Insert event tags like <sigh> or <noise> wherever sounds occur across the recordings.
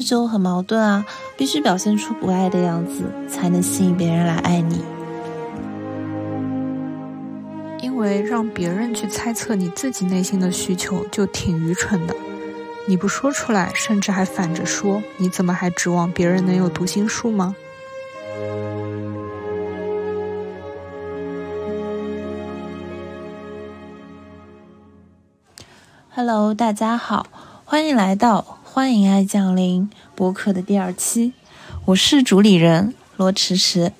这就很矛盾啊！必须表现出不爱的样子，才能吸引别人来爱你。因为让别人去猜测你自己内心的需求，就挺愚蠢的。你不说出来，甚至还反着说，你怎么还指望别人能有读心术吗？Hello，大家好，欢迎来到欢迎爱降临播客的第二期，我是主理人罗迟迟。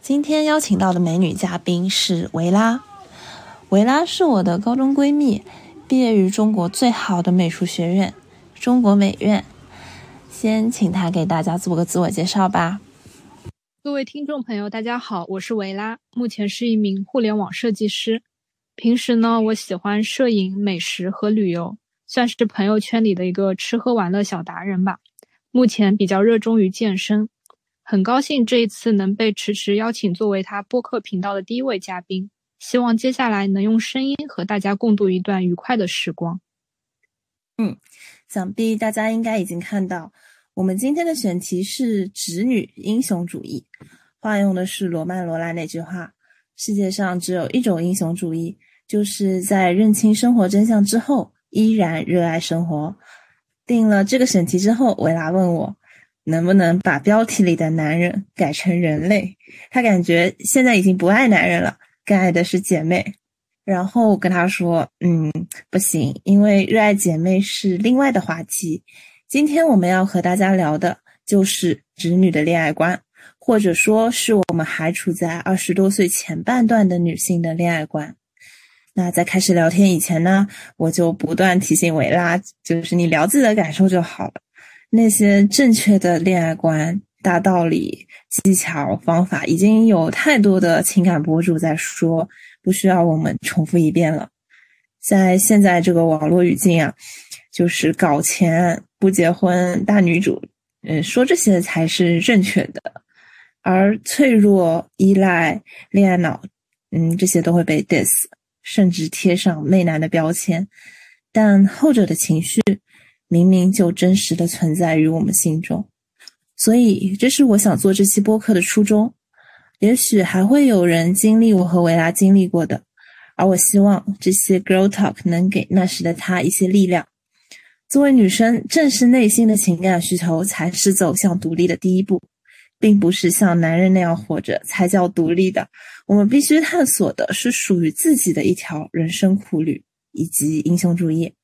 今天邀请到的美女嘉宾是维拉，维拉是我的高中闺蜜，毕业于中国最好的美术学院——中国美院。先请她给大家做个自我介绍吧。各位听众朋友，大家好，我是维拉，目前是一名互联网设计师。平时呢，我喜欢摄影、美食和旅游，算是朋友圈里的一个吃喝玩乐小达人吧。目前比较热衷于健身，很高兴这一次能被迟迟邀请作为他播客频道的第一位嘉宾。希望接下来能用声音和大家共度一段愉快的时光。嗯，想必大家应该已经看到，我们今天的选题是直女英雄主义，化用的是罗曼·罗兰那句话：“世界上只有一种英雄主义。”就是在认清生活真相之后，依然热爱生活。定了这个选题之后，维拉问我能不能把标题里的男人改成人类。他感觉现在已经不爱男人了，更爱的是姐妹。然后跟他说：“嗯，不行，因为热爱姐妹是另外的话题。今天我们要和大家聊的就是直女的恋爱观，或者说是我们还处在二十多岁前半段的女性的恋爱观。”那在开始聊天以前呢，我就不断提醒维拉，就是你聊自己的感受就好了。那些正确的恋爱观、大道理、技巧、方法，已经有太多的情感博主在说，不需要我们重复一遍了。在现在这个网络语境啊，就是搞钱不结婚大女主，嗯，说这些才是正确的。而脆弱、依赖、恋爱脑，嗯，这些都会被 diss。甚至贴上媚男的标签，但后者的情绪明明就真实的存在于我们心中，所以这是我想做这期播客的初衷。也许还会有人经历我和维拉经历过的，而我希望这些 girl talk 能给那时的她一些力量。作为女生，正视内心的情感需求才是走向独立的第一步。并不是像男人那样活着才叫独立的，我们必须探索的是属于自己的一条人生苦旅以及英雄主义。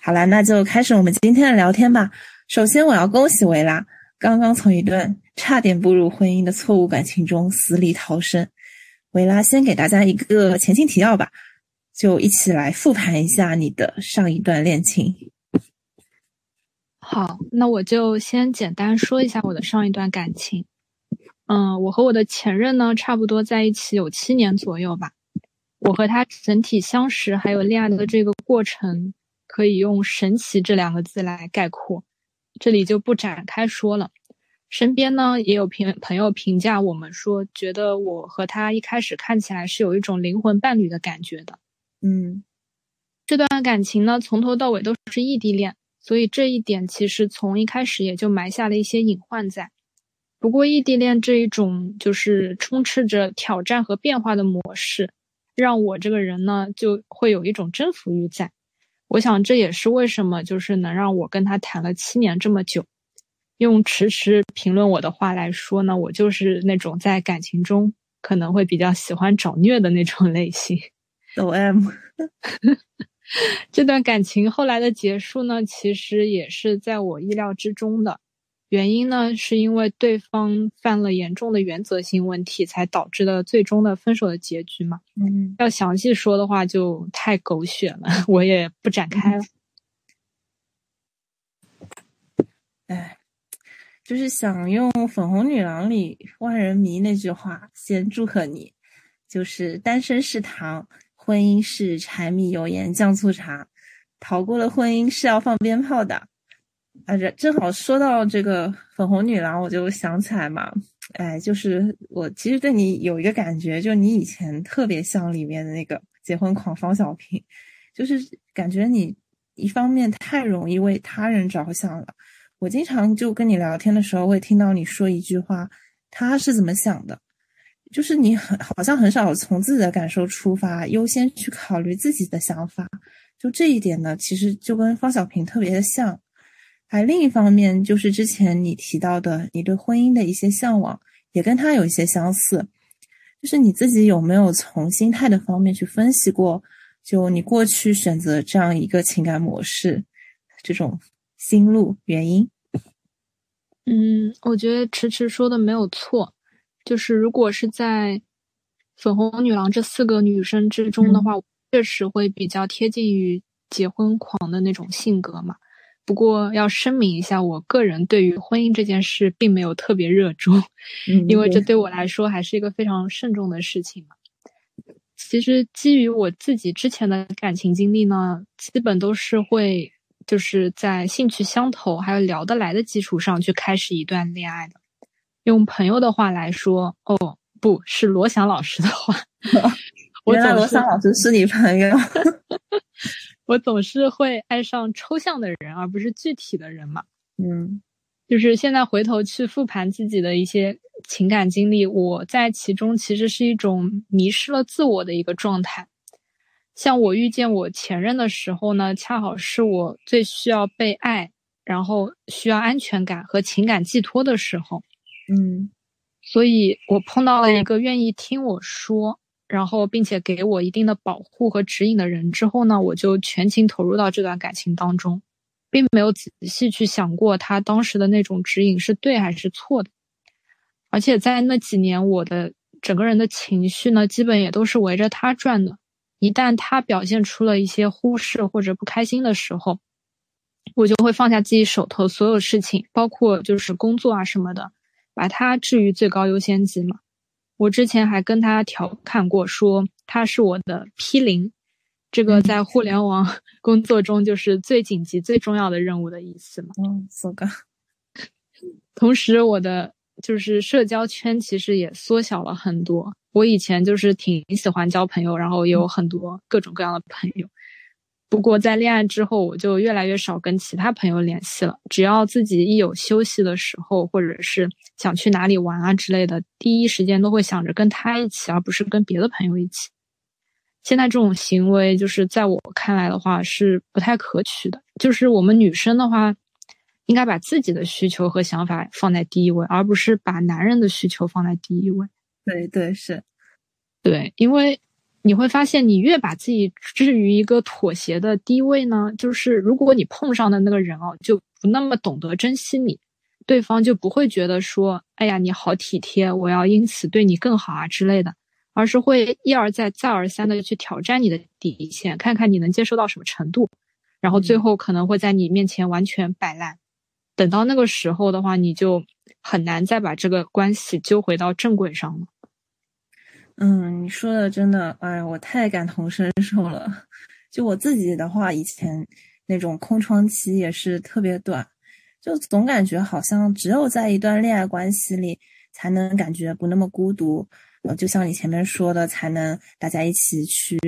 好了，那就开始我们今天的聊天吧。首先，我要恭喜维拉，刚刚从一段差点步入婚姻的错误感情中死里逃生。维拉先给大家一个前情提要吧，就一起来复盘一下你的上一段恋情。好，那我就先简单说一下我的上一段感情。嗯，我和我的前任呢，差不多在一起有七年左右吧。我和他整体相识还有恋爱的这个过程，可以用“神奇”这两个字来概括，这里就不展开说了。身边呢也有评朋友评价我们说，觉得我和他一开始看起来是有一种灵魂伴侣的感觉的。嗯，这段感情呢，从头到尾都是异地恋。所以这一点其实从一开始也就埋下了一些隐患在。不过异地恋这一种就是充斥着挑战和变化的模式，让我这个人呢就会有一种征服欲在。我想这也是为什么就是能让我跟他谈了七年这么久。用迟迟评论我的话来说呢，我就是那种在感情中可能会比较喜欢找虐的那种类型。O M，。<laughs> 这段感情后来的结束呢，其实也是在我意料之中的。原因呢，是因为对方犯了严重的原则性问题，才导致了最终的分手的结局嘛。嗯，要详细说的话就太狗血了，<laughs> 我也不展开了。哎，就是想用《粉红女郎》里万人迷那句话，先祝贺你，就是单身是糖。婚姻是柴米油盐酱醋茶，逃过了婚姻是要放鞭炮的。啊，正好说到这个粉红女郎，我就想起来嘛，哎，就是我其实对你有一个感觉，就你以前特别像里面的那个结婚狂方小平，就是感觉你一方面太容易为他人着想了，我经常就跟你聊天的时候，会听到你说一句话，他是怎么想的？就是你很好像很少从自己的感受出发，优先去考虑自己的想法。就这一点呢，其实就跟方小平特别的像。还另一方面，就是之前你提到的，你对婚姻的一些向往，也跟他有一些相似。就是你自己有没有从心态的方面去分析过？就你过去选择这样一个情感模式，这种心路原因？嗯，我觉得迟迟说的没有错。就是如果是在粉红女郎这四个女生之中的话，确实会比较贴近于结婚狂的那种性格嘛。不过要声明一下，我个人对于婚姻这件事并没有特别热衷，<laughs> 因为这对我来说还是一个非常慎重的事情嘛。其实基于我自己之前的感情经历呢，基本都是会就是在兴趣相投还有聊得来的基础上去开始一段恋爱的。用朋友的话来说，哦，不是罗翔老师的话，<laughs> 原来罗翔老师是你朋友。<laughs> 我总是会爱上抽象的人，而不是具体的人嘛。嗯，就是现在回头去复盘自己的一些情感经历，我在其中其实是一种迷失了自我的一个状态。像我遇见我前任的时候呢，恰好是我最需要被爱，然后需要安全感和情感寄托的时候。嗯，所以我碰到了一个愿意听我说。然后，并且给我一定的保护和指引的人之后呢，我就全情投入到这段感情当中，并没有仔细去想过他当时的那种指引是对还是错的。而且在那几年，我的整个人的情绪呢，基本也都是围着他转的。一旦他表现出了一些忽视或者不开心的时候，我就会放下自己手头所有事情，包括就是工作啊什么的，把他置于最高优先级嘛。我之前还跟他调侃过，说他是我的 P 零，这个在互联网 <laughs> 工作中就是最紧急、最重要的任务的意思嘛。嗯，是的。<laughs> 同时，我的就是社交圈其实也缩小了很多。我以前就是挺喜欢交朋友，然后也有很多各种各样的朋友。不过在恋爱之后，我就越来越少跟其他朋友联系了。只要自己一有休息的时候，或者是想去哪里玩啊之类的，第一时间都会想着跟他一起，而不是跟别的朋友一起。现在这种行为，就是在我看来的话是不太可取的。就是我们女生的话，应该把自己的需求和想法放在第一位，而不是把男人的需求放在第一位。对对是，对，因为。你会发现，你越把自己置于一个妥协的低位呢，就是如果你碰上的那个人哦，就不那么懂得珍惜你，对方就不会觉得说，哎呀，你好体贴，我要因此对你更好啊之类的，而是会一而再、再而三的去挑战你的底线，看看你能接受到什么程度，然后最后可能会在你面前完全摆烂。等到那个时候的话，你就很难再把这个关系揪回到正轨上了。嗯，你说的真的，哎，我太感同身受了。就我自己的话，以前那种空窗期也是特别短，就总感觉好像只有在一段恋爱关系里，才能感觉不那么孤独。呃，就像你前面说的，才能大家一起去，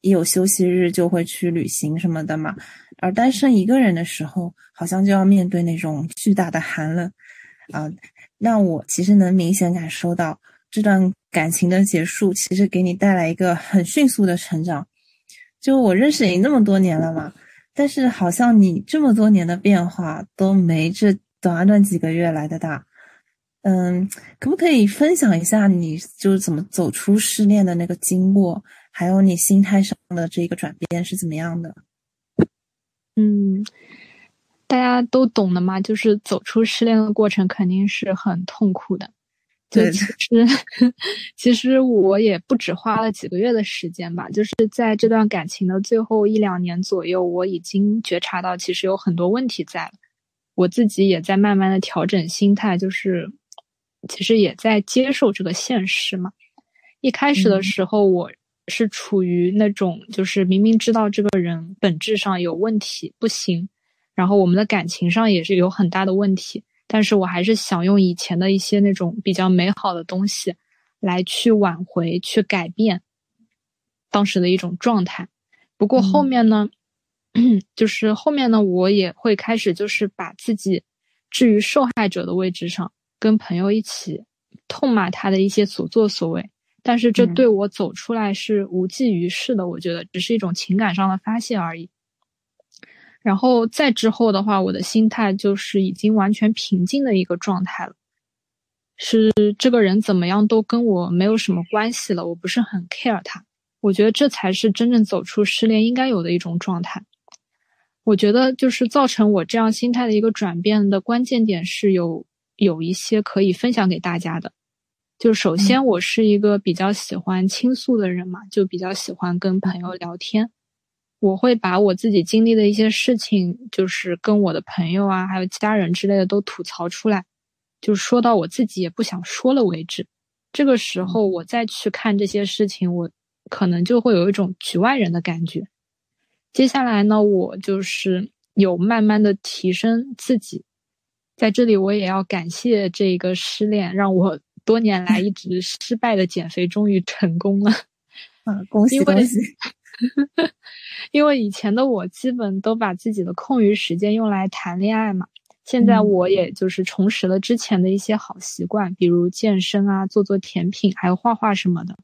一有休息日就会去旅行什么的嘛。而单身一个人的时候，好像就要面对那种巨大的寒冷啊，让我其实能明显感受到。这段感情的结束，其实给你带来一个很迅速的成长。就我认识你那么多年了嘛，但是好像你这么多年的变化都没这短短几个月来的大。嗯，可不可以分享一下你就是怎么走出失恋的那个经过，还有你心态上的这个转变是怎么样的？嗯，大家都懂的嘛，就是走出失恋的过程肯定是很痛苦的。就其实，<laughs> 其实我也不止花了几个月的时间吧，就是在这段感情的最后一两年左右，我已经觉察到其实有很多问题在了。我自己也在慢慢的调整心态，就是其实也在接受这个现实嘛。一开始的时候，我是处于那种就是明明知道这个人本质上有问题不行，然后我们的感情上也是有很大的问题。但是我还是想用以前的一些那种比较美好的东西，来去挽回、去改变当时的一种状态。不过后面呢，<clears throat> 就是后面呢，我也会开始就是把自己置于受害者的位置上，跟朋友一起痛骂他的一些所作所为。但是这对我走出来是无济于事的，我觉得只是一种情感上的发泄而已。然后再之后的话，我的心态就是已经完全平静的一个状态了，是这个人怎么样都跟我没有什么关系了，我不是很 care 他。我觉得这才是真正走出失恋应该有的一种状态。我觉得就是造成我这样心态的一个转变的关键点是有有一些可以分享给大家的。就首先，我是一个比较喜欢倾诉的人嘛，就比较喜欢跟朋友聊天。我会把我自己经历的一些事情，就是跟我的朋友啊，还有家人之类的都吐槽出来，就说到我自己也不想说了为止。这个时候，我再去看这些事情，我可能就会有一种局外人的感觉。接下来呢，我就是有慢慢的提升自己。在这里，我也要感谢这个失恋，让我。多年来一直失败的减肥终于成功了，嗯！恭喜恭喜！<laughs> 因为以前的我基本都把自己的空余时间用来谈恋爱嘛，现在我也就是重拾了之前的一些好习惯，比如健身啊、做做甜品，还有画画什么的。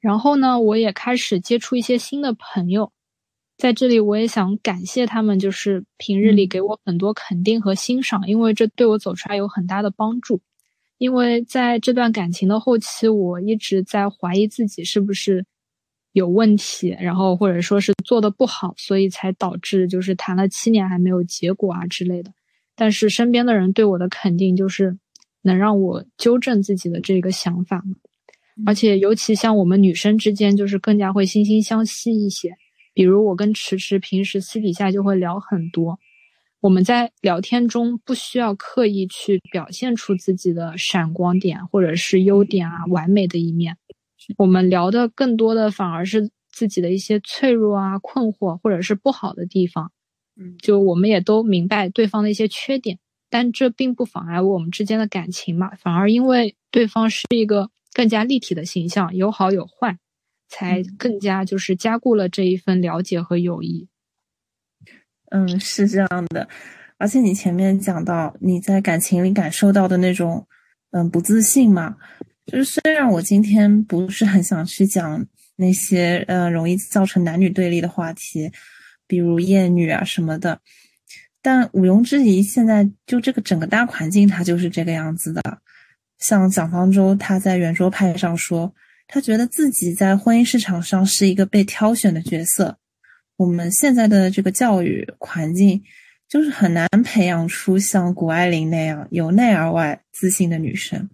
然后呢，我也开始接触一些新的朋友。在这里，我也想感谢他们，就是平日里给我很多肯定和欣赏，因为这对我走出来有很大的帮助。因为在这段感情的后期，我一直在怀疑自己是不是有问题，然后或者说是做的不好，所以才导致就是谈了七年还没有结果啊之类的。但是身边的人对我的肯定，就是能让我纠正自己的这个想法嘛。而且尤其像我们女生之间，就是更加会惺惺相惜一些。比如我跟迟迟平时私底下就会聊很多，我们在聊天中不需要刻意去表现出自己的闪光点或者是优点啊、完美的一面，我们聊的更多的反而是自己的一些脆弱啊、困惑或者是不好的地方。嗯，就我们也都明白对方的一些缺点，但这并不妨碍我们之间的感情嘛，反而因为对方是一个更加立体的形象，有好有坏。才更加就是加固了这一份了解和友谊。嗯，是这样的。而且你前面讲到你在感情里感受到的那种嗯不自信嘛，就是虽然我今天不是很想去讲那些呃容易造成男女对立的话题，比如厌女啊什么的，但毋庸置疑，现在就这个整个大环境它就是这个样子的。像蒋方舟他在圆桌派上说。他觉得自己在婚姻市场上是一个被挑选的角色。我们现在的这个教育环境，就是很难培养出像谷爱凌那样由内而外自信的女生。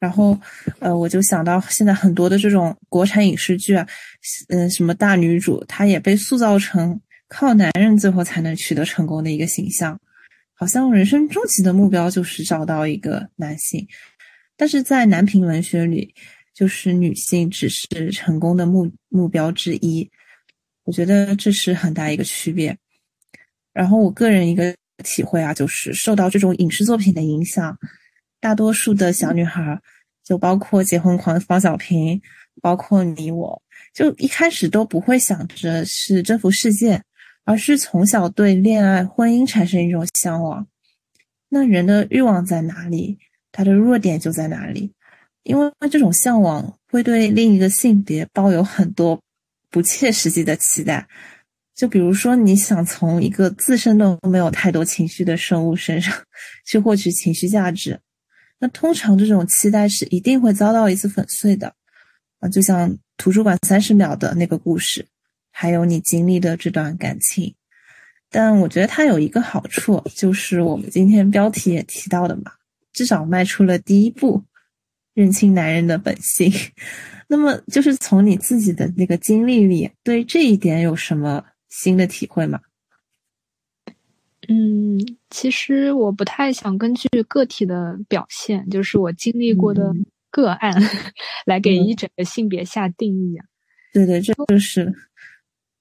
然后，呃，我就想到现在很多的这种国产影视剧啊，嗯，什么大女主，她也被塑造成靠男人最后才能取得成功的一个形象，好像人生终极的目标就是找到一个男性。但是在男频文学里，就是女性只是成功的目目标之一，我觉得这是很大一个区别。然后我个人一个体会啊，就是受到这种影视作品的影响，大多数的小女孩，就包括结婚狂方小平，包括你我，就一开始都不会想着是征服世界，而是从小对恋爱、婚姻产生一种向往。那人的欲望在哪里，他的弱点就在哪里。因为这种向往会对另一个性别抱有很多不切实际的期待，就比如说你想从一个自身都没有太多情绪的生物身上 <laughs> 去获取情绪价值，那通常这种期待是一定会遭到一次粉碎的啊！就像图书馆三十秒的那个故事，还有你经历的这段感情，但我觉得它有一个好处，就是我们今天标题也提到的嘛，至少迈出了第一步。认清男人的本性，<laughs> 那么就是从你自己的那个经历里，对这一点有什么新的体会吗？嗯，其实我不太想根据个体的表现，就是我经历过的个案，<laughs> 来给一整个性别下定义啊。对对，这就是，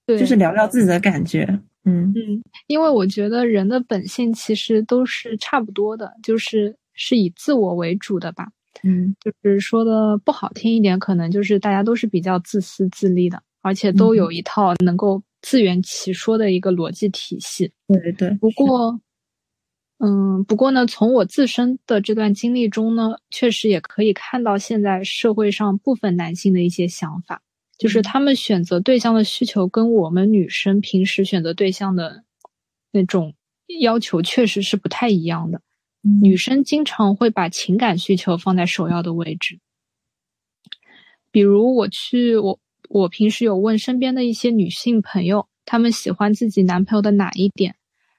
对，就是聊聊自己的感觉。嗯嗯，因为我觉得人的本性其实都是差不多的，就是是以自我为主的吧。嗯，就是说的不好听一点，可能就是大家都是比较自私自利的，而且都有一套能够自圆其说的一个逻辑体系。对对。不过，嗯，不过呢，从我自身的这段经历中呢，确实也可以看到现在社会上部分男性的一些想法，就是他们选择对象的需求跟我们女生平时选择对象的那种要求确实是不太一样的。女生经常会把情感需求放在首要的位置，比如我去我我平时有问身边的一些女性朋友，她们喜欢自己男朋友的哪一点。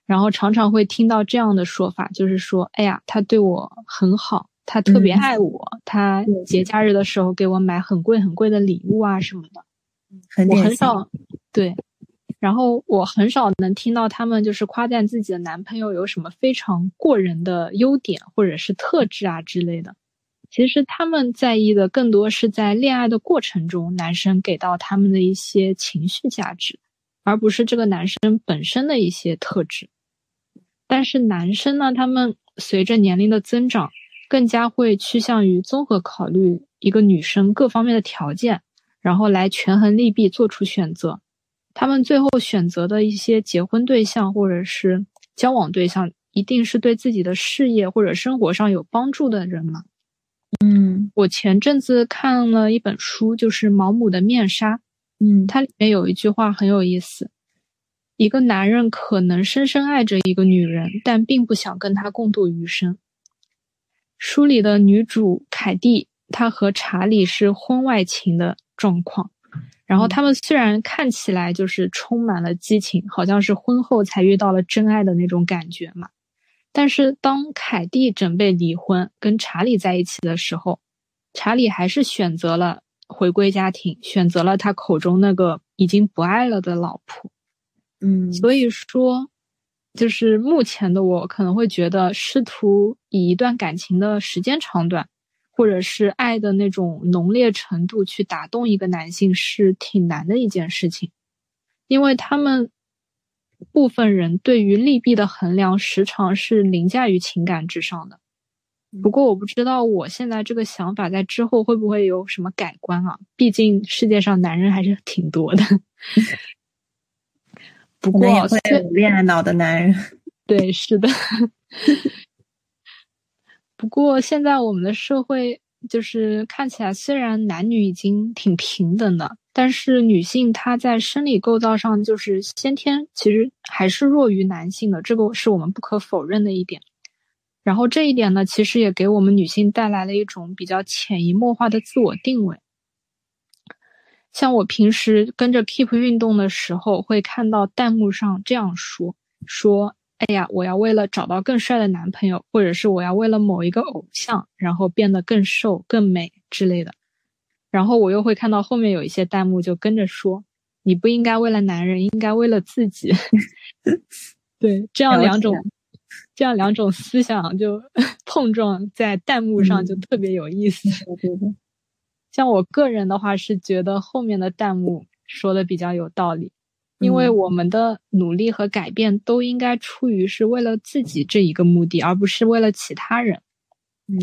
然后常常会听到这样的说法，就是说，哎呀，他对我很好，他特别爱我，他节假日的时候给我买很贵很贵的礼物啊什么的。我很少对，然后我很少能听到他们就是夸赞自己的男朋友有什么非常过人的优点或者是特质啊之类的。其实他们在意的更多是在恋爱的过程中，男生给到他们的一些情绪价值，而不是这个男生本身的一些特质。但是男生呢，他们随着年龄的增长，更加会趋向于综合考虑一个女生各方面的条件，然后来权衡利弊做出选择。他们最后选择的一些结婚对象或者是交往对象，一定是对自己的事业或者生活上有帮助的人吗？嗯，我前阵子看了一本书，就是毛姆的《面纱》。嗯，它里面有一句话很有意思。一个男人可能深深爱着一个女人，但并不想跟她共度余生。书里的女主凯蒂，她和查理是婚外情的状况。然后他们虽然看起来就是充满了激情，好像是婚后才遇到了真爱的那种感觉嘛。但是当凯蒂准备离婚，跟查理在一起的时候，查理还是选择了回归家庭，选择了他口中那个已经不爱了的老婆。嗯，所以说，就是目前的我可能会觉得，试图以一段感情的时间长短，或者是爱的那种浓烈程度去打动一个男性，是挺难的一件事情，因为他们部分人对于利弊的衡量时常是凌驾于情感之上的。不过我不知道我现在这个想法在之后会不会有什么改观啊？毕竟世界上男人还是挺多的。<laughs> 不过也会有恋爱脑的男人，对，是的。<laughs> 不过现在我们的社会就是看起来，虽然男女已经挺平等的，但是女性她在生理构造上就是先天其实还是弱于男性的，这个是我们不可否认的一点。然后这一点呢，其实也给我们女性带来了一种比较潜移默化的自我定位。像我平时跟着 Keep 运动的时候，会看到弹幕上这样说：说，哎呀，我要为了找到更帅的男朋友，或者是我要为了某一个偶像，然后变得更瘦、更美之类的。然后我又会看到后面有一些弹幕就跟着说：你不应该为了男人，应该为了自己。<laughs> 对，这样两种，<laughs> 这样两种思想就 <laughs> 碰撞在弹幕上，就特别有意思。对的。像我个人的话，是觉得后面的弹幕说的比较有道理，因为我们的努力和改变都应该出于是为了自己这一个目的，而不是为了其他人。嗯，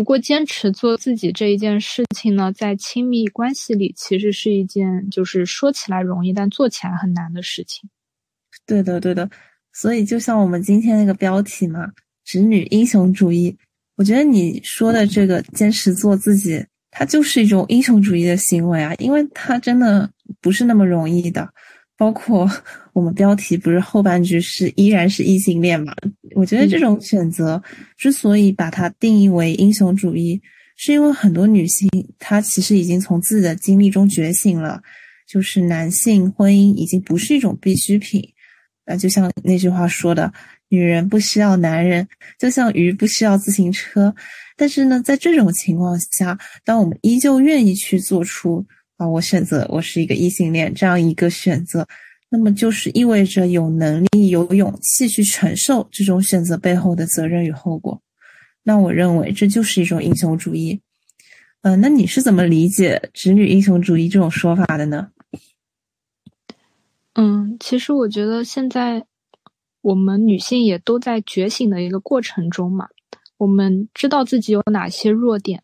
不过坚持做自己这一件事情呢，在亲密关系里其实是一件就是说起来容易，但做起来很难的事情。对的，对的。所以就像我们今天那个标题嘛，“直女英雄主义”，我觉得你说的这个坚持做自己。它就是一种英雄主义的行为啊，因为它真的不是那么容易的。包括我们标题不是后半句是依然是异性恋嘛？我觉得这种选择之所以把它定义为英雄主义，是因为很多女性她其实已经从自己的经历中觉醒了，就是男性婚姻已经不是一种必需品。啊，就像那句话说的，女人不需要男人，就像鱼不需要自行车。但是呢，在这种情况下，当我们依旧愿意去做出啊，我选择我是一个异性恋这样一个选择，那么就是意味着有能力、有勇气去承受这种选择背后的责任与后果。那我认为这就是一种英雄主义。嗯，那你是怎么理解“直女英雄主义”这种说法的呢？嗯，其实我觉得现在我们女性也都在觉醒的一个过程中嘛。我们知道自己有哪些弱点，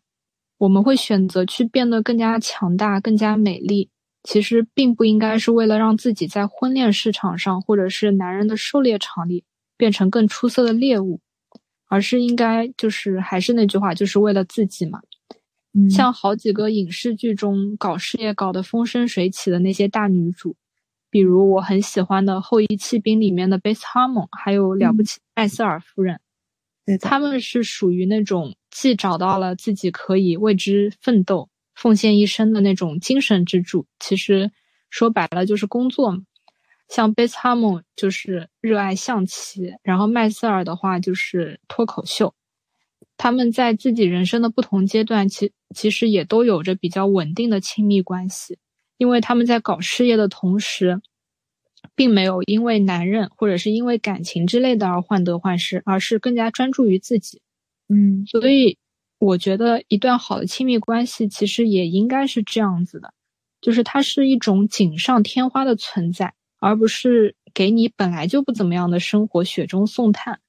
我们会选择去变得更加强大、更加美丽。其实并不应该是为了让自己在婚恋市场上，或者是男人的狩猎场里变成更出色的猎物，而是应该就是还是那句话，就是为了自己嘛。像好几个影视剧中搞事业搞得风生水起的那些大女主，比如我很喜欢的《后翼弃兵》里面的贝斯哈蒙，还有《了不起艾瑟尔夫人》，他们是属于那种既找到了自己可以为之奋斗、奉献一生的那种精神支柱，其实说白了就是工作嘛。像贝斯哈姆就是热爱象棋，然后麦瑟尔的话就是脱口秀。他们在自己人生的不同阶段，其其实也都有着比较稳定的亲密关系，因为他们在搞事业的同时，并没有因为男人或者是因为感情之类的而患得患失，而是更加专注于自己。嗯，所以我觉得一段好的亲密关系其实也应该是这样子的，就是它是一种锦上添花的存在，而不是给你本来就不怎么样的生活雪中送炭。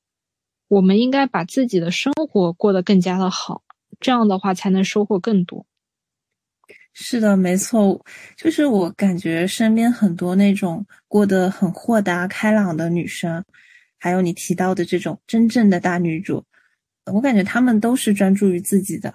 我们应该把自己的生活过得更加的好，这样的话才能收获更多。是的，没错，就是我感觉身边很多那种过得很豁达开朗的女生，还有你提到的这种真正的大女主，我感觉她们都是专注于自己的。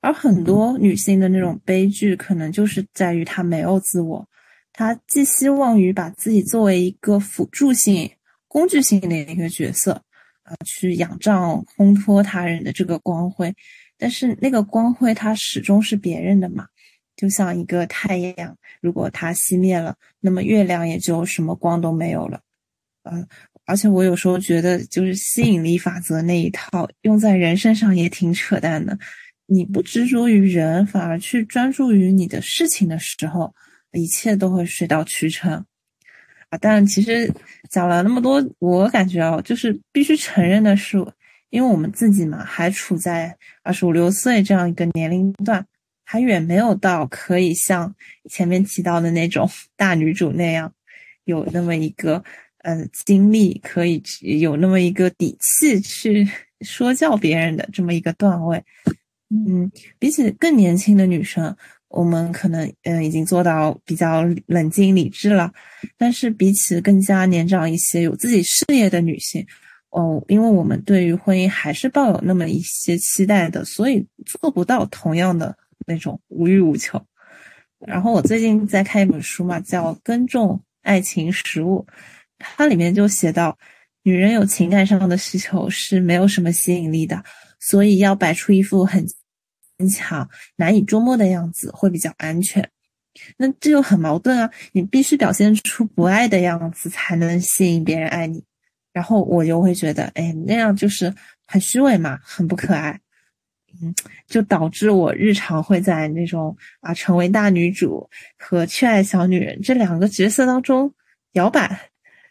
而很多女性的那种悲剧，可能就是在于她没有自我，她寄希望于把自己作为一个辅助性、工具性的一个角色。啊，去仰仗、烘托他人的这个光辉，但是那个光辉它始终是别人的嘛，就像一个太阳，如果它熄灭了，那么月亮也就什么光都没有了。嗯，而且我有时候觉得，就是吸引力法则那一套用在人身上也挺扯淡的。你不执着于人，反而去专注于你的事情的时候，一切都会水到渠成。啊但其实讲了那么多，我感觉啊，就是必须承认的是，因为我们自己嘛，还处在二十五六岁这样一个年龄段，还远没有到可以像前面提到的那种 <laughs> 大女主那样，有那么一个呃经历，可以有那么一个底气去 <laughs> 说教别人的这么一个段位。嗯，比起更年轻的女生。我们可能嗯已经做到比较冷静理智了，但是比起更加年长一些有自己事业的女性，哦，因为我们对于婚姻还是抱有那么一些期待的，所以做不到同样的那种无欲无求。然后我最近在看一本书嘛，叫《耕种爱情食物》，它里面就写到，女人有情感上的需求是没有什么吸引力的，所以要摆出一副很。很强、难以捉摸的样子会比较安全，那这就很矛盾啊！你必须表现出不爱的样子，才能吸引别人爱你。然后我就会觉得，哎，那样就是很虚伪嘛，很不可爱。嗯，就导致我日常会在那种啊，成为大女主和去爱小女人这两个角色当中摇摆，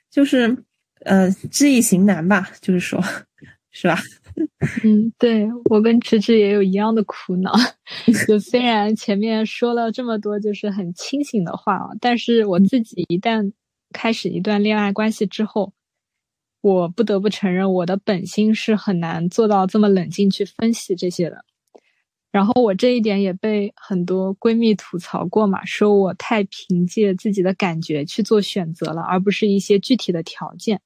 就是呃，知易行难吧，就是说，是吧？<laughs> 嗯，对我跟迟迟也有一样的苦恼。就虽然前面说了这么多，就是很清醒的话啊，但是我自己一旦开始一段恋爱关系之后，我不得不承认，我的本心是很难做到这么冷静去分析这些的。然后我这一点也被很多闺蜜吐槽过嘛，说我太凭借自己的感觉去做选择了，而不是一些具体的条件。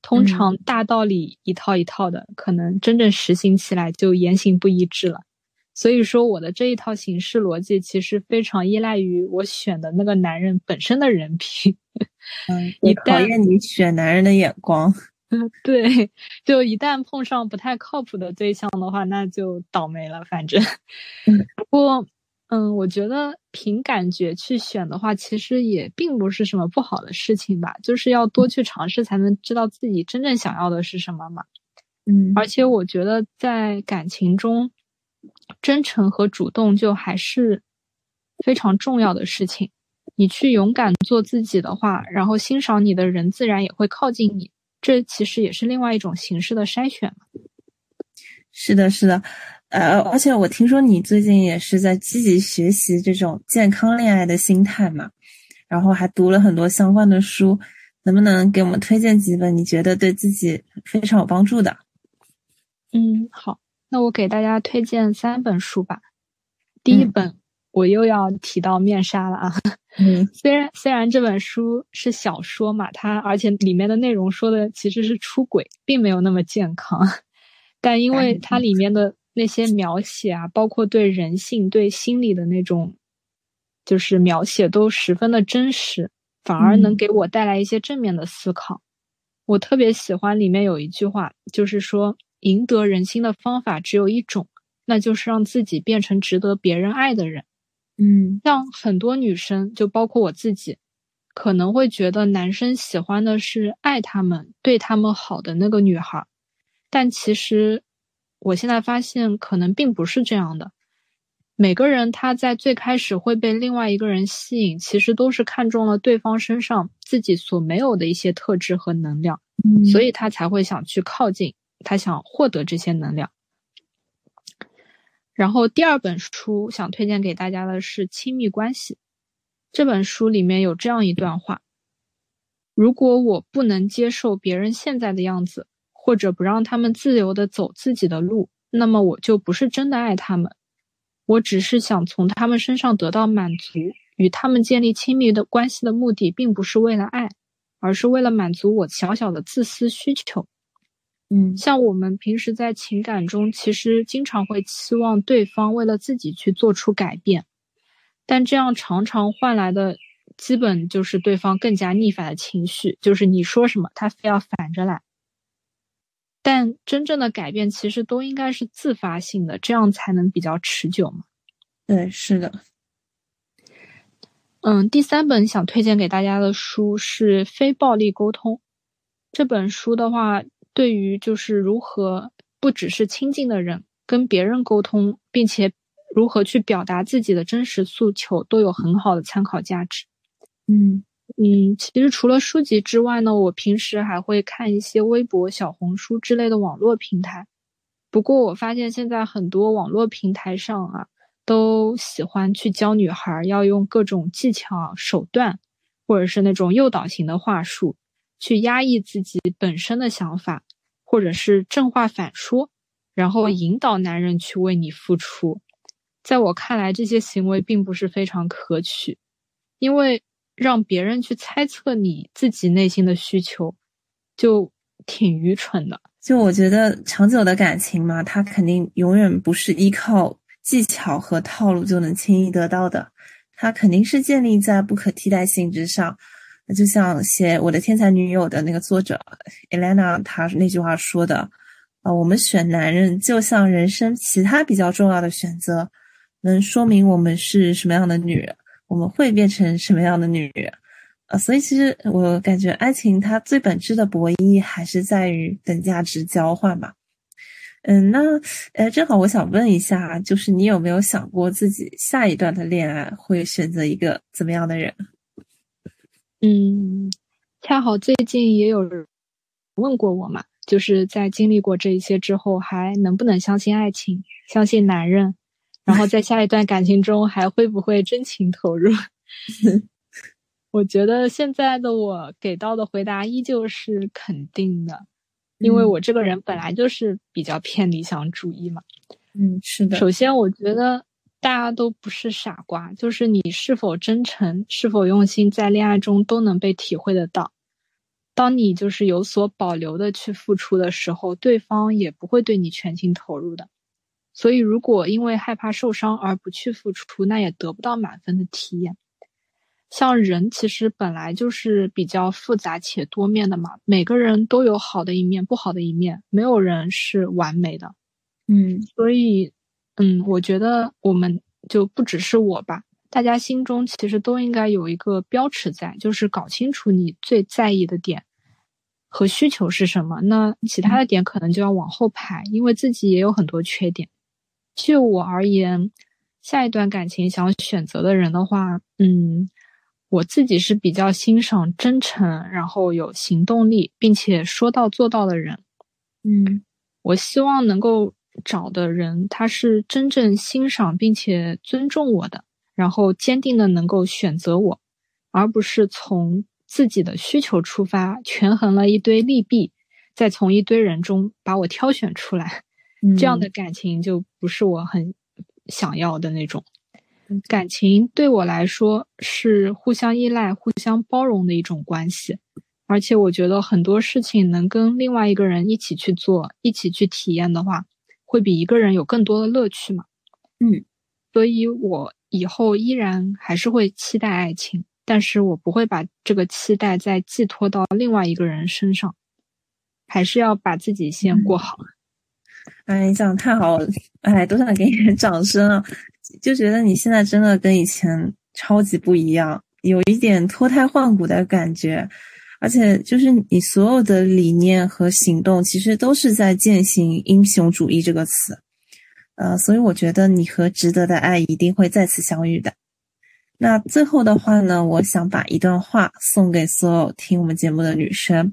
通常大道理一套一套的，可能真正实行起来就言行不一致了。所以说，我的这一套行事逻辑其实非常依赖于我选的那个男人本身的人品。嗯，<laughs> 你考验你选男人的眼光。嗯，<laughs> 对，就一旦碰上不太靠谱的对象的话，那就倒霉了。反正，<laughs> 不过。嗯，我觉得凭感觉去选的话，其实也并不是什么不好的事情吧。就是要多去尝试，才能知道自己真正想要的是什么嘛。嗯，而且我觉得在感情中，真诚和主动就还是非常重要的事情。你去勇敢做自己的话，然后欣赏你的人自然也会靠近你。这其实也是另外一种形式的筛选嘛。是的，是的。呃，而且我听说你最近也是在积极学习这种健康恋爱的心态嘛，然后还读了很多相关的书，能不能给我们推荐几本你觉得对自己非常有帮助的？嗯，好，那我给大家推荐三本书吧。第一本我又要提到面纱了啊。嗯，<laughs> 虽然虽然这本书是小说嘛，它而且里面的内容说的其实是出轨，并没有那么健康，但因为它里面的那些描写啊，包括对人性、对心理的那种，就是描写都十分的真实，反而能给我带来一些正面的思考。我特别喜欢里面有一句话，就是说赢得人心的方法只有一种，那就是让自己变成值得别人爱的人。嗯，像很多女生，就包括我自己，可能会觉得男生喜欢的是爱他们、对他们好的那个女孩，但其实我现在发现，可能并不是这样的。每个人他在最开始会被另外一个人吸引，其实都是看中了对方身上自己所没有的一些特质和能量，所以他才会想去靠近，他想获得这些能量。然后第二本书想推荐给大家的是《亲密关系》。这本书里面有这样一段话：如果我不能接受别人现在的样子，或者不让他们自由的走自己的路，那么我就不是真的爱他们。我只是想从他们身上得到满足。与他们建立亲密的关系的目的，并不是为了爱，而是为了满足我小小的自私需求。嗯，像我们平时在情感中，其实经常会期望对方为了自己去做出改变，但这样常常换来的，基本就是对方更加逆反的情绪，就是你说什么，他非要反着来。但真正的改变，其实都应该是自发性的，这样才能比较持久嘛。对，是的。嗯，第三本想推荐给大家的书是《非暴力沟通》这本书的话。对于就是如何不只是亲近的人跟别人沟通，并且如何去表达自己的真实诉求，都有很好的参考价值。嗯嗯，其实除了书籍之外呢，我平时还会看一些微博、小红书之类的网络平台。不过我发现现在很多网络平台上啊，都喜欢去教女孩要用各种技巧手段，或者是那种诱导型的话术。去压抑自己本身的想法，或者是正话反说，然后引导男人去为你付出。在我看来，这些行为并不是非常可取，因为让别人去猜测你自己内心的需求，就挺愚蠢的。就我觉得，长久的感情嘛，它肯定永远不是依靠技巧和套路就能轻易得到的，它肯定是建立在不可替代性之上。就像写《我的天才女友》的那个作者 Elena，她那句话说的，啊，我们选男人就像人生其他比较重要的选择，能说明我们是什么样的女人，我们会变成什么样的女人，啊，所以其实我感觉爱情它最本质的博弈还是在于等价值交换吧。嗯，那，呃，正好我想问一下，就是你有没有想过自己下一段的恋爱会选择一个怎么样的人？嗯，恰好最近也有人问过我嘛，就是在经历过这一些之后，还能不能相信爱情，相信男人，然后在下一段感情中还会不会真情投入？<laughs> <laughs> 我觉得现在的我给到的回答依旧是肯定的，因为我这个人本来就是比较偏理想主义嘛。嗯，是的。首先，我觉得。大家都不是傻瓜，就是你是否真诚、是否用心，在恋爱中都能被体会得到。当你就是有所保留的去付出的时候，对方也不会对你全心投入的。所以，如果因为害怕受伤而不去付出，那也得不到满分的体验。像人其实本来就是比较复杂且多面的嘛，每个人都有好的一面、不好的一面，没有人是完美的。嗯，所以。嗯，我觉得我们就不只是我吧，大家心中其实都应该有一个标尺在，就是搞清楚你最在意的点和需求是什么。那其他的点可能就要往后排，因为自己也有很多缺点。就我而言，下一段感情想选择的人的话，嗯，我自己是比较欣赏真诚，然后有行动力，并且说到做到的人。嗯，我希望能够。找的人，他是真正欣赏并且尊重我的，然后坚定的能够选择我，而不是从自己的需求出发，权衡了一堆利弊，再从一堆人中把我挑选出来，这样的感情就不是我很想要的那种。感情对我来说是互相依赖、互相包容的一种关系，而且我觉得很多事情能跟另外一个人一起去做、一起去体验的话，会比一个人有更多的乐趣嘛。嗯，所以我以后依然还是会期待爱情，但是我不会把这个期待再寄托到另外一个人身上，还是要把自己先过好。哎，你讲太好了，哎，都想给你点掌声啊！就觉得你现在真的跟以前超级不一样，有一点脱胎换骨的感觉，而且就是你所有的理念和行动，其实都是在践行英雄主义这个词。呃，所以我觉得你和值得的爱一定会再次相遇的。那最后的话呢，我想把一段话送给所有听我们节目的女生，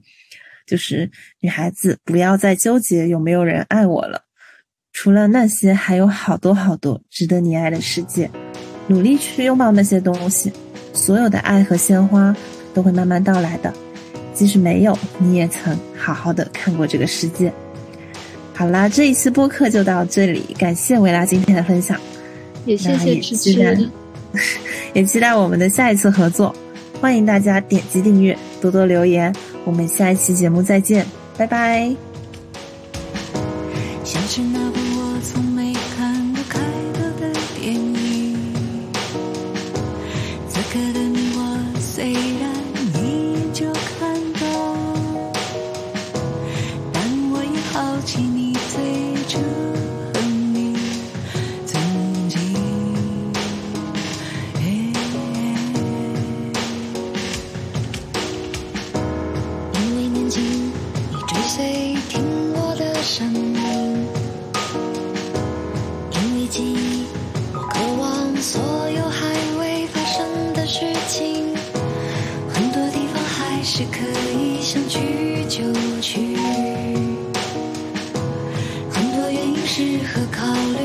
就是女孩子不要再纠结有没有人爱我了，除了那些，还有好多好多值得你爱的世界，努力去拥抱那些东西，所有的爱和鲜花都会慢慢到来的，即使没有，你也曾好好的看过这个世界。好啦，这一期播客就到这里，感谢维拉今天的分享，也谢谢支持，<laughs> 也期待我们的下一次合作。欢迎大家点击订阅，多多留言，我们下一期节目再见，拜拜。适合考虑